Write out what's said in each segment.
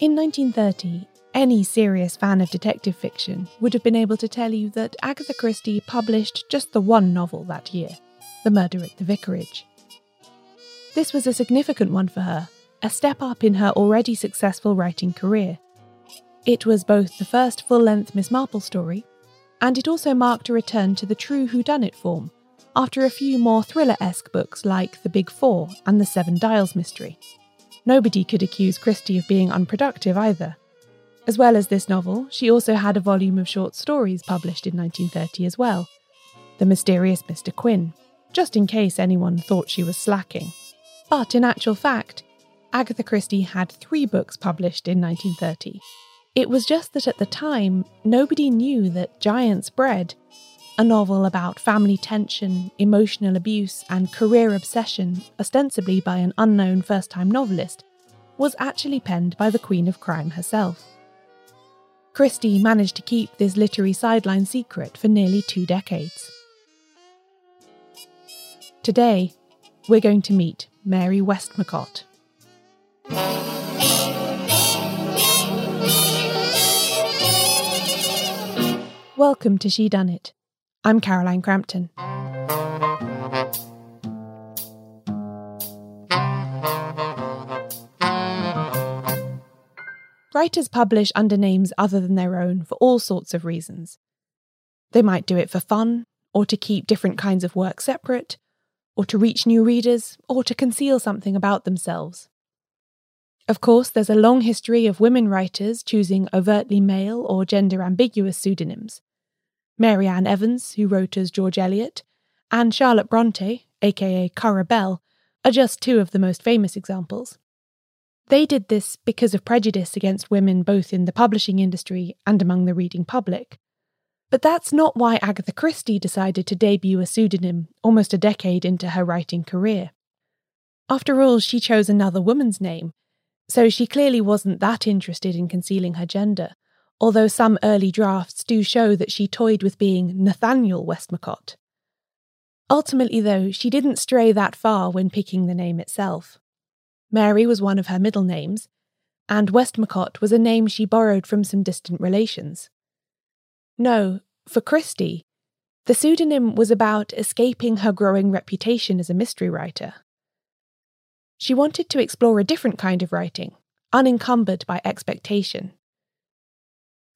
In 1930, any serious fan of detective fiction would have been able to tell you that Agatha Christie published just the one novel that year The Murder at the Vicarage. This was a significant one for her, a step up in her already successful writing career. It was both the first full length Miss Marple story, and it also marked a return to the true whodunit form after a few more thriller esque books like The Big Four and The Seven Dials Mystery. Nobody could accuse Christie of being unproductive either. As well as this novel, she also had a volume of short stories published in 1930 as well The Mysterious Mr. Quin, just in case anyone thought she was slacking. But in actual fact, Agatha Christie had three books published in 1930. It was just that at the time, nobody knew that Giant's Bread, a novel about family tension, emotional abuse, and career obsession, ostensibly by an unknown first time novelist, was actually penned by the Queen of Crime herself. Christie managed to keep this literary sideline secret for nearly two decades. Today, we're going to meet Mary Westmacott. Welcome to Shedunnit. I'm Caroline Crampton. Writers publish under names other than their own for all sorts of reasons. They might do it for fun, or to keep different kinds of work separate, or to reach new readers, or to conceal something about themselves. Of course, there's a long history of women writers choosing overtly male or gender ambiguous pseudonyms. Mary Ann Evans, who wrote as George Eliot, and Charlotte Bronte, aka Currer Bell, are just two of the most famous examples. They did this because of prejudice against women both in the publishing industry and among the reading public. But that's not why Agatha Christie decided to debut a pseudonym almost a decade into her writing career. After all, she chose another woman's name, so she clearly wasn't that interested in concealing her gender, although some early drafts do show that she toyed with being Nathaniel Westmacott. Ultimately, though, she didn't stray that far when picking the name itself. Mary was one of her middle names, and Westmacott was a name she borrowed from some distant relations. No, for Christie, the pseudonym was about escaping her growing reputation as a mystery writer. She wanted to explore a different kind of writing, unencumbered by expectation.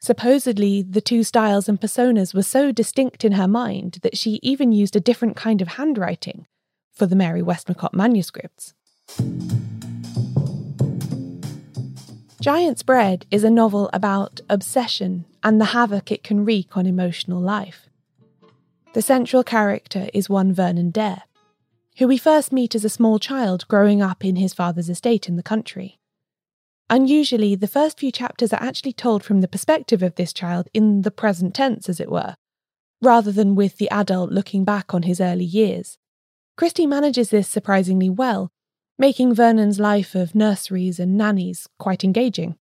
Supposedly, the two styles and personas were so distinct in her mind that she even used a different kind of handwriting for the Mary Westmacott manuscripts. Giant's Bread is a novel about obsession and the havoc it can wreak on emotional life. The central character is one Vernon Deyre, who we first meet as a small child growing up in his father's estate in the country. Unusually, the first few chapters are actually told from the perspective of this child in the present tense, as it were, rather than with the adult looking back on his early years. Christie manages this surprisingly well, making Vernon's life of nurseries and nannies quite engaging.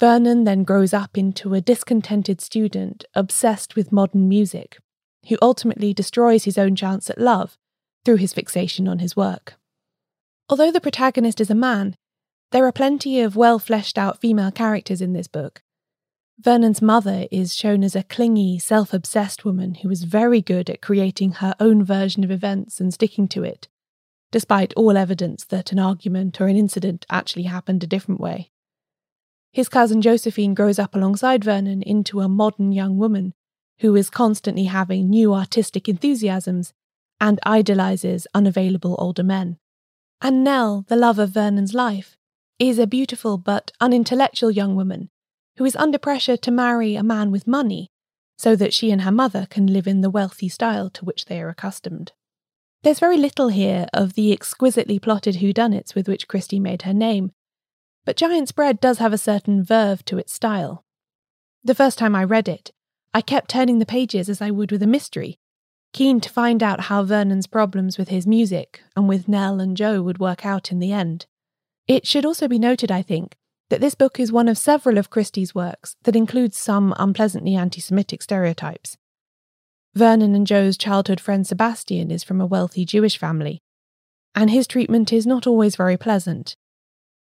Vernon then grows up into a discontented student obsessed with modern music, who ultimately destroys his own chance at love through his fixation on his work. Although the protagonist is a man, there are plenty of well fleshed out female characters in this book. Vernon's mother is shown as a clingy, self obsessed woman who is very good at creating her own version of events and sticking to it, despite all evidence that an argument or an incident actually happened a different way. His cousin Josephine grows up alongside Vernon into a modern young woman who is constantly having new artistic enthusiasms and idolizes unavailable older men. And Nell, the love of Vernon's life, is a beautiful but unintellectual young woman who is under pressure to marry a man with money so that she and her mother can live in the wealthy style to which they are accustomed. There's very little here of the exquisitely plotted whodunits with which Christie made her name, but Giant's Bread does have a certain verve to its style. The first time I read it, I kept turning the pages as I would with a mystery, keen to find out how Vernon's problems with his music and with Nell and Jo would work out in the end. It should also be noted, I think, that this book is one of several of Christie's works that includes some unpleasantly anti Semitic stereotypes. Vernon and Jo's childhood friend Sebastian is from a wealthy Jewish family, and his treatment is not always very pleasant.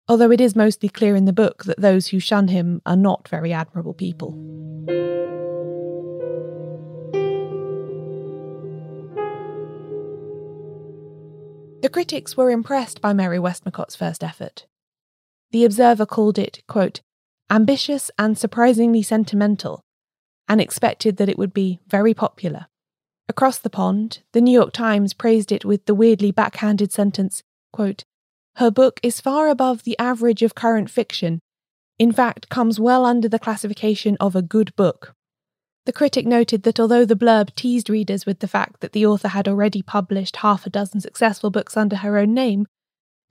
although it is mostly clear in the book that those who shun him are not very admirable people. The critics were impressed by Mary Westmacott's first effort. The Observer called it, quote, ambitious and surprisingly sentimental, and expected that it would be very popular. Across the pond, the New York Times praised it with the weirdly backhanded sentence, quote, Her book is far above the average of current fiction, in fact, comes well under the classification of a good book. The critic noted that although the blurb teased readers with the fact that the author had already published half a dozen successful books under her own name,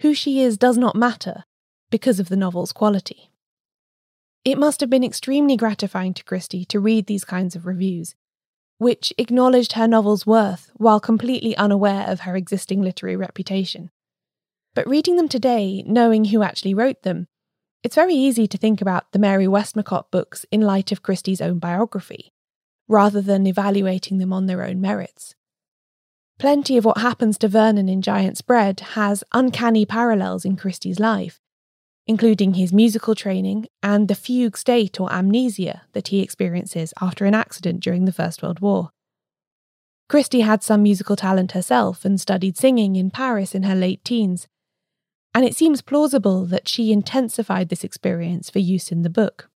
who she is does not matter because of the novel's quality. It must have been extremely gratifying to Christie to read these kinds of reviews, which acknowledged her novel's worth while completely unaware of her existing literary reputation. But reading them today, knowing who actually wrote them, it's very easy to think about the Mary Westmacott books in light of Christie's own biography, rather than evaluating them on their own merits. Plenty of what happens to Vernon in Giant's Bread has uncanny parallels in Christie's life, including his musical training and the fugue state or amnesia that he experiences after an accident during the First World War. Christie had some musical talent herself and studied singing in Paris in her late teens, and it seems plausible that she intensified this experience for use in the book.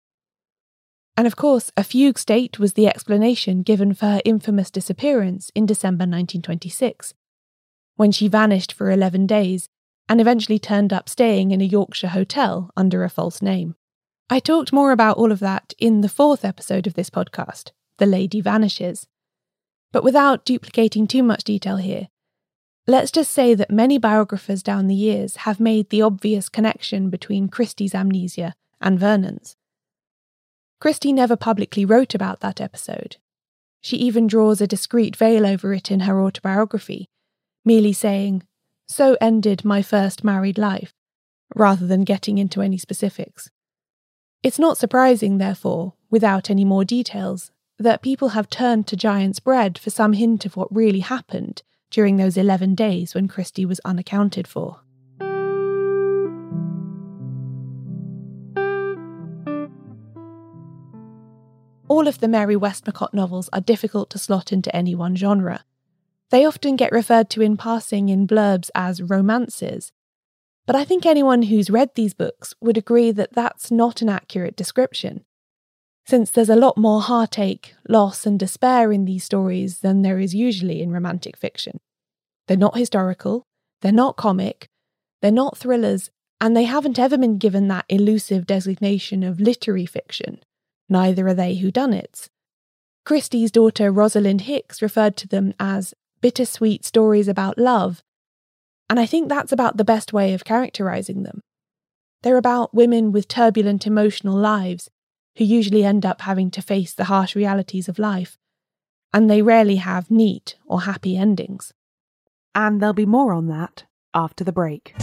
And of course, a fugue state was the explanation given for her infamous disappearance in December 1926, when she vanished for 11 days and eventually turned up staying in a Yorkshire hotel under a false name. I talked more about all of that in the fourth episode of this podcast, The Lady Vanishes. But without duplicating too much detail here, let's just say that many biographers down the years have made the obvious connection between Christie's amnesia and Vernon's. Christie never publicly wrote about that episode. She even draws a discreet veil over it in her autobiography, merely saying, So ended my first married life, rather than getting into any specifics. It's not surprising, therefore, without any more details, that people have turned to Giant's Bread for some hint of what really happened during those 11 days when Christie was unaccounted for. All of the Mary Westmacott novels are difficult to slot into any one genre. They often get referred to in passing in blurbs as romances. But I think anyone who's read these books would agree that that's not an accurate description, since there's a lot more heartache, loss, and despair in these stories than there is usually in romantic fiction. They're not historical, they're not comic, they're not thrillers, and they haven't ever been given that elusive designation of literary fiction neither are they who done it. Christie's daughter Rosalind Hicks referred to them as bittersweet stories about love, and I think that's about the best way of characterizing them. They're about women with turbulent emotional lives who usually end up having to face the harsh realities of life, and they rarely have neat or happy endings. And there'll be more on that after the break.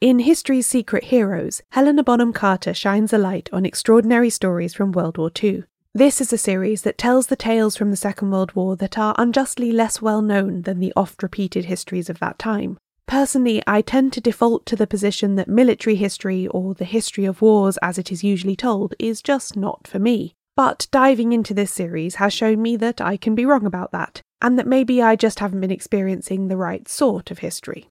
In History's Secret Heroes, Helena Bonham Carter shines a light on extraordinary stories from World War II. This is a series that tells the tales from the Second World War that are unjustly less well known than the oft repeated histories of that time. Personally, I tend to default to the position that military history, or the history of wars as it is usually told, is just not for me. But diving into this series has shown me that I can be wrong about that, and that maybe I just haven't been experiencing the right sort of history.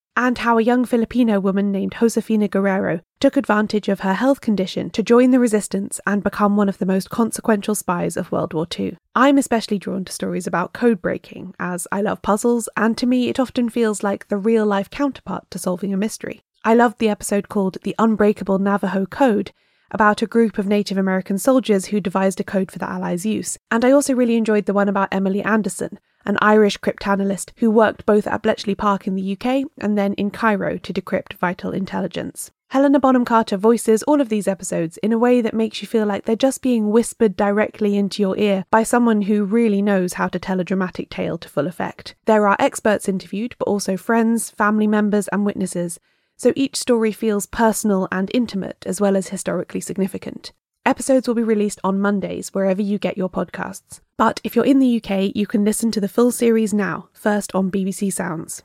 and how a young Filipino woman named Josefina Guerrero took advantage of her health condition to join the resistance and become one of the most consequential spies of World War II. I'm especially drawn to stories about code breaking, as I love puzzles, and to me it often feels like the real life counterpart to solving a mystery. I loved the episode called The Unbreakable Navajo Code, about a group of Native American soldiers who devised a code for the Allies' use. And I also really enjoyed the one about Emily Anderson, an Irish cryptanalyst who worked both at Bletchley Park in the UK and then in Cairo to decrypt vital intelligence. Helena Bonham Carter voices all of these episodes in a way that makes you feel like they're just being whispered directly into your ear by someone who really knows how to tell a dramatic tale to full effect. There are experts interviewed, but also friends, family members, and witnesses, so each story feels personal and intimate as well as historically significant. Episodes will be released on Mondays wherever you get your podcasts. But if you're in the UK, you can listen to the full series now, first on BBC Sounds.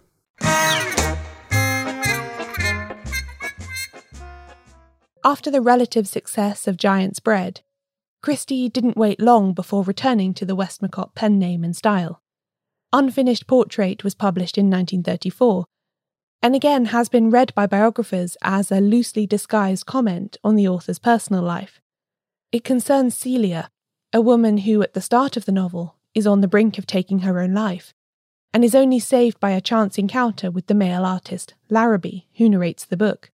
After the relative success of Giant's Bread, Christie didn't wait long before returning to the Westmacott pen name and style. Unfinished Portrait was published in 1934, and again has been read by biographers as a loosely disguised comment on the author's personal life. It concerns Celia, a woman who, at the start of the novel, is on the brink of taking her own life, and is only saved by a chance encounter with the male artist, Larraby, who narrates the book.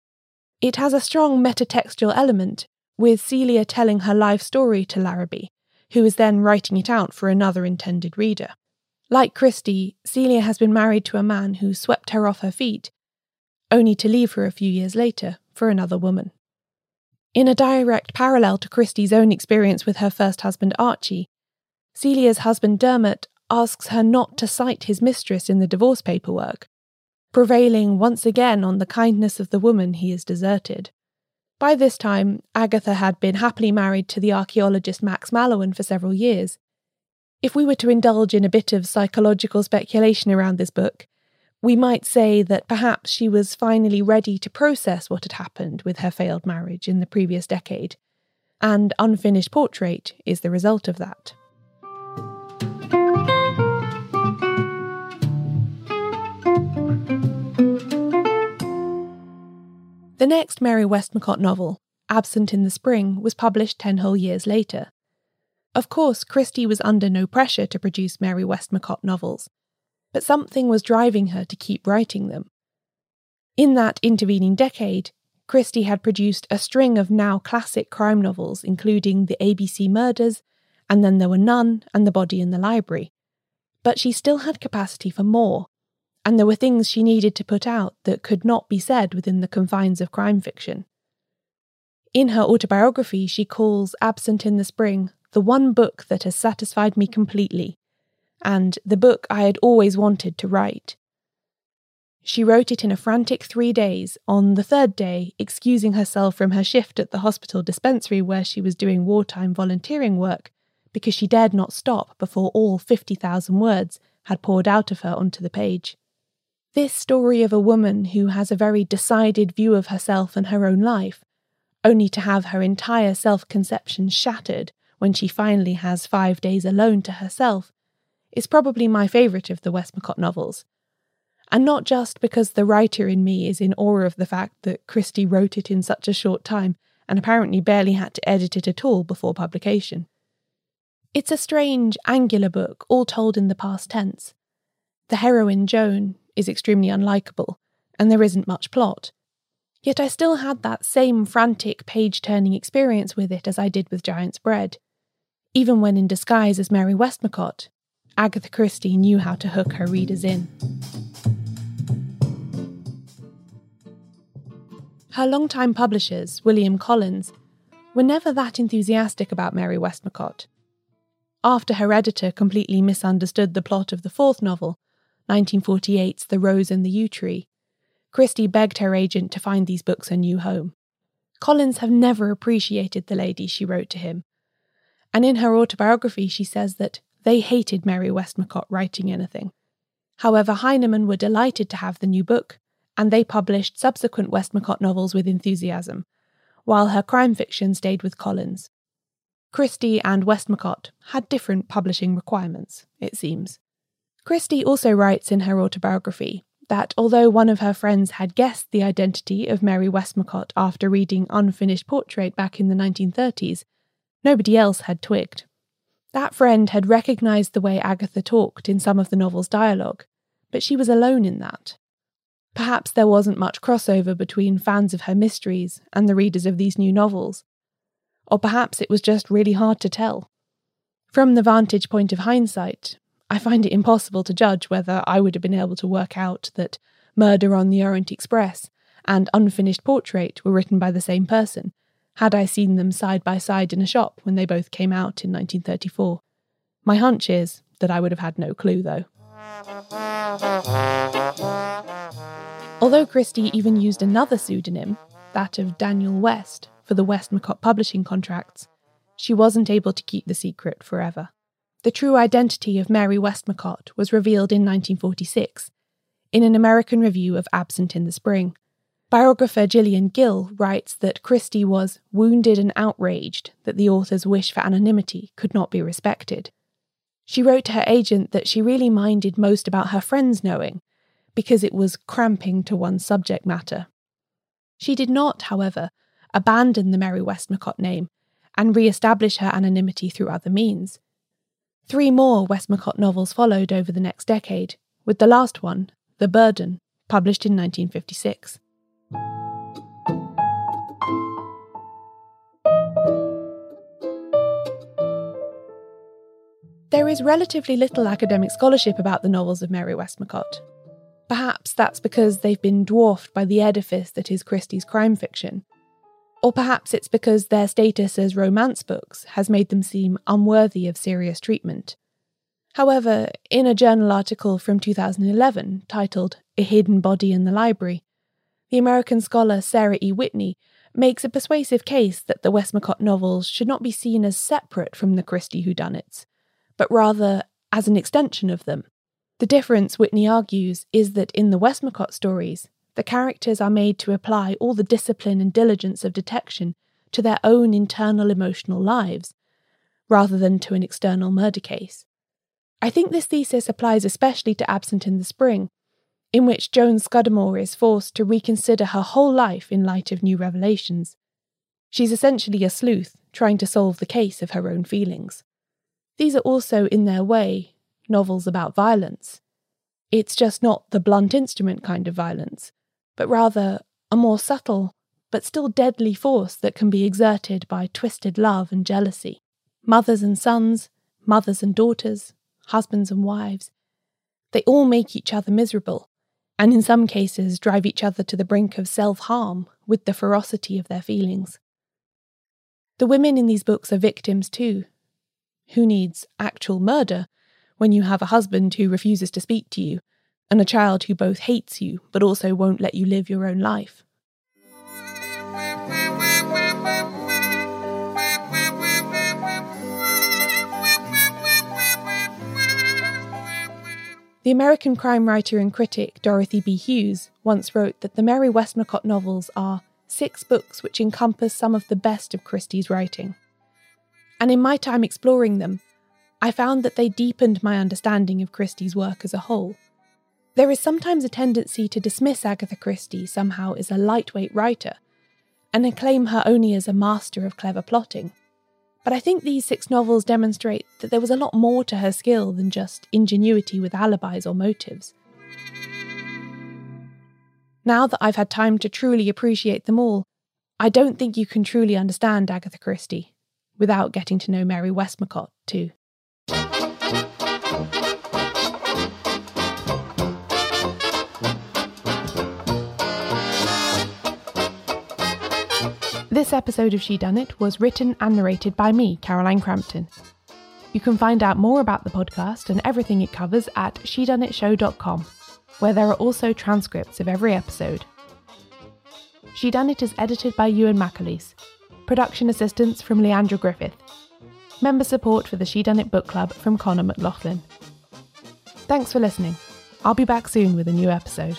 It has a strong metatextual element, with Celia telling her life story to Larraby, who is then writing it out for another intended reader. Like Christie, Celia has been married to a man who swept her off her feet, only to leave her a few years later for another woman. In a direct parallel to Christie's own experience with her first husband Archie, Celia's husband Dermot asks her not to cite his mistress in the divorce paperwork, prevailing once again on the kindness of the woman he has deserted. By this time, Agatha had been happily married to the archaeologist Max Mallowan for several years. If we were to indulge in a bit of psychological speculation around this book, we might say that perhaps she was finally ready to process what had happened with her failed marriage in the previous decade, and Unfinished Portrait is the result of that. The next Mary Westmacott novel, Absent in the Spring, was published ten whole years later. Of course, Christie was under no pressure to produce Mary Westmacott novels, but something was driving her to keep writing them. In that intervening decade, Christie had produced a string of now classic crime novels, including The ABC Murders, and then there were None and The Body in the Library. But she still had capacity for more, and there were things she needed to put out that could not be said within the confines of crime fiction. In her autobiography, she calls Absent in the Spring the one book that has satisfied me completely, and the book I had always wanted to write. She wrote it in a frantic three days, on the third day, excusing herself from her shift at the hospital dispensary where she was doing wartime volunteering work because she dared not stop before all 50,000 words had poured out of her onto the page. This story of a woman who has a very decided view of herself and her own life, only to have her entire self conception shattered when she finally has five days alone to herself, is probably my favourite of the Westmacott novels. And not just because the writer in me is in awe of the fact that Christie wrote it in such a short time and apparently barely had to edit it at all before publication. It's a strange, angular book, all told in the past tense. The heroine, Joan, is extremely unlikable, and there isn't much plot. Yet I still had that same frantic page turning experience with it as I did with Giant's Bread. Even when in disguise as Mary Westmacott, Agatha Christie knew how to hook her readers in. Her longtime publishers, William Collins, were never that enthusiastic about Mary Westmacott. After her editor completely misunderstood the plot of the fourth novel, 1948's The Rose and the Yew Tree, Christie begged her agent to find these books a new home. Collins have never appreciated the lady, she wrote to him. And in her autobiography, she says that they hated Mary Westmacott writing anything. However, Heinemann were delighted to have the new book, and they published subsequent Westmacott novels with enthusiasm, while her crime fiction stayed with Collins. Christie and Westmacott had different publishing requirements, it seems. Christie also writes in her autobiography that although one of her friends had guessed the identity of Mary Westmacott after reading Unfinished Portrait back in the 1930s, nobody else had twigged. That friend had recognised the way Agatha talked in some of the novel's dialogue, but she was alone in that. Perhaps there wasn't much crossover between fans of her mysteries and the readers of these new novels. Or perhaps it was just really hard to tell. From the vantage point of hindsight, I find it impossible to judge whether I would have been able to work out that Murder on the Orient Express and Unfinished Portrait were written by the same person, had I seen them side by side in a shop when they both came out in 1934. My hunch is that I would have had no clue, though. Although Christie even used another pseudonym, that of Daniel West, for the Westmacott publishing contracts, she wasn't able to keep the secret forever. The true identity of Mary Westmacott was revealed in 1946 in an American review of Absent in the Spring. Biographer Gillian Gill writes that Christie was wounded and outraged that the author's wish for anonymity could not be respected. She wrote to her agent that she really minded most about her friends knowing, because it was cramping to one's subject matter. She did not, however, abandon the Mary Westmacott name and re establish her anonymity through other means. Three more Westmacott novels followed over the next decade, with the last one, The Burden, published in 1956. There is relatively little academic scholarship about the novels of Mary Westmacott. Perhaps that's because they've been dwarfed by the edifice that is Christie's crime fiction. Or perhaps it's because their status as romance books has made them seem unworthy of serious treatment. However, in a journal article from 2011 titled A Hidden Body in the Library, the American scholar Sarah E. Whitney makes a persuasive case that the Westmacott novels should not be seen as separate from the Christie whodunits, but rather as an extension of them. The difference, Whitney argues, is that in the Westmacott stories, the characters are made to apply all the discipline and diligence of detection to their own internal emotional lives, rather than to an external murder case. I think this thesis applies especially to Absent in the Spring, in which Joan Scudamore is forced to reconsider her whole life in light of new revelations. She's essentially a sleuth trying to solve the case of her own feelings. These are also, in their way, novels about violence. It's just not the blunt instrument kind of violence, but rather a more subtle but still deadly force that can be exerted by twisted love and jealousy. Mothers and sons, mothers and daughters, husbands and wives, they all make each other miserable, and in some cases drive each other to the brink of self harm with the ferocity of their feelings. The women in these books are victims too, who needs actual murder when you have a husband who refuses to speak to you and a child who both hates you but also won't let you live your own life? The American crime writer and critic Dorothy B. Hughes once wrote that the Mary Westmacott novels are six books which encompass some of the best of Christie's writing and in my time exploring them, I found that they deepened my understanding of Christie's work as a whole. There is sometimes a tendency to dismiss Agatha Christie somehow as a lightweight writer, and acclaim her only as a master of clever plotting. But I think these six novels demonstrate that there was a lot more to her skill than just ingenuity with alibis or motives. Now that I've had time to truly appreciate them all, I don't think you can truly understand Agatha Christie without getting to know Mary Westmacott too. This episode of Shedunnit was written and narrated by me, Caroline Crampton. You can find out more about the podcast and everything it covers at shedunnitshow.com, where there are also transcripts of every episode. Shedunnit is edited by Ewan McAleese, Production assistance from Leandra Griffith. Member support for the Shedunnit Book Club from Connor McLaughlin. Thanks for listening. I'll be back soon with a new episode.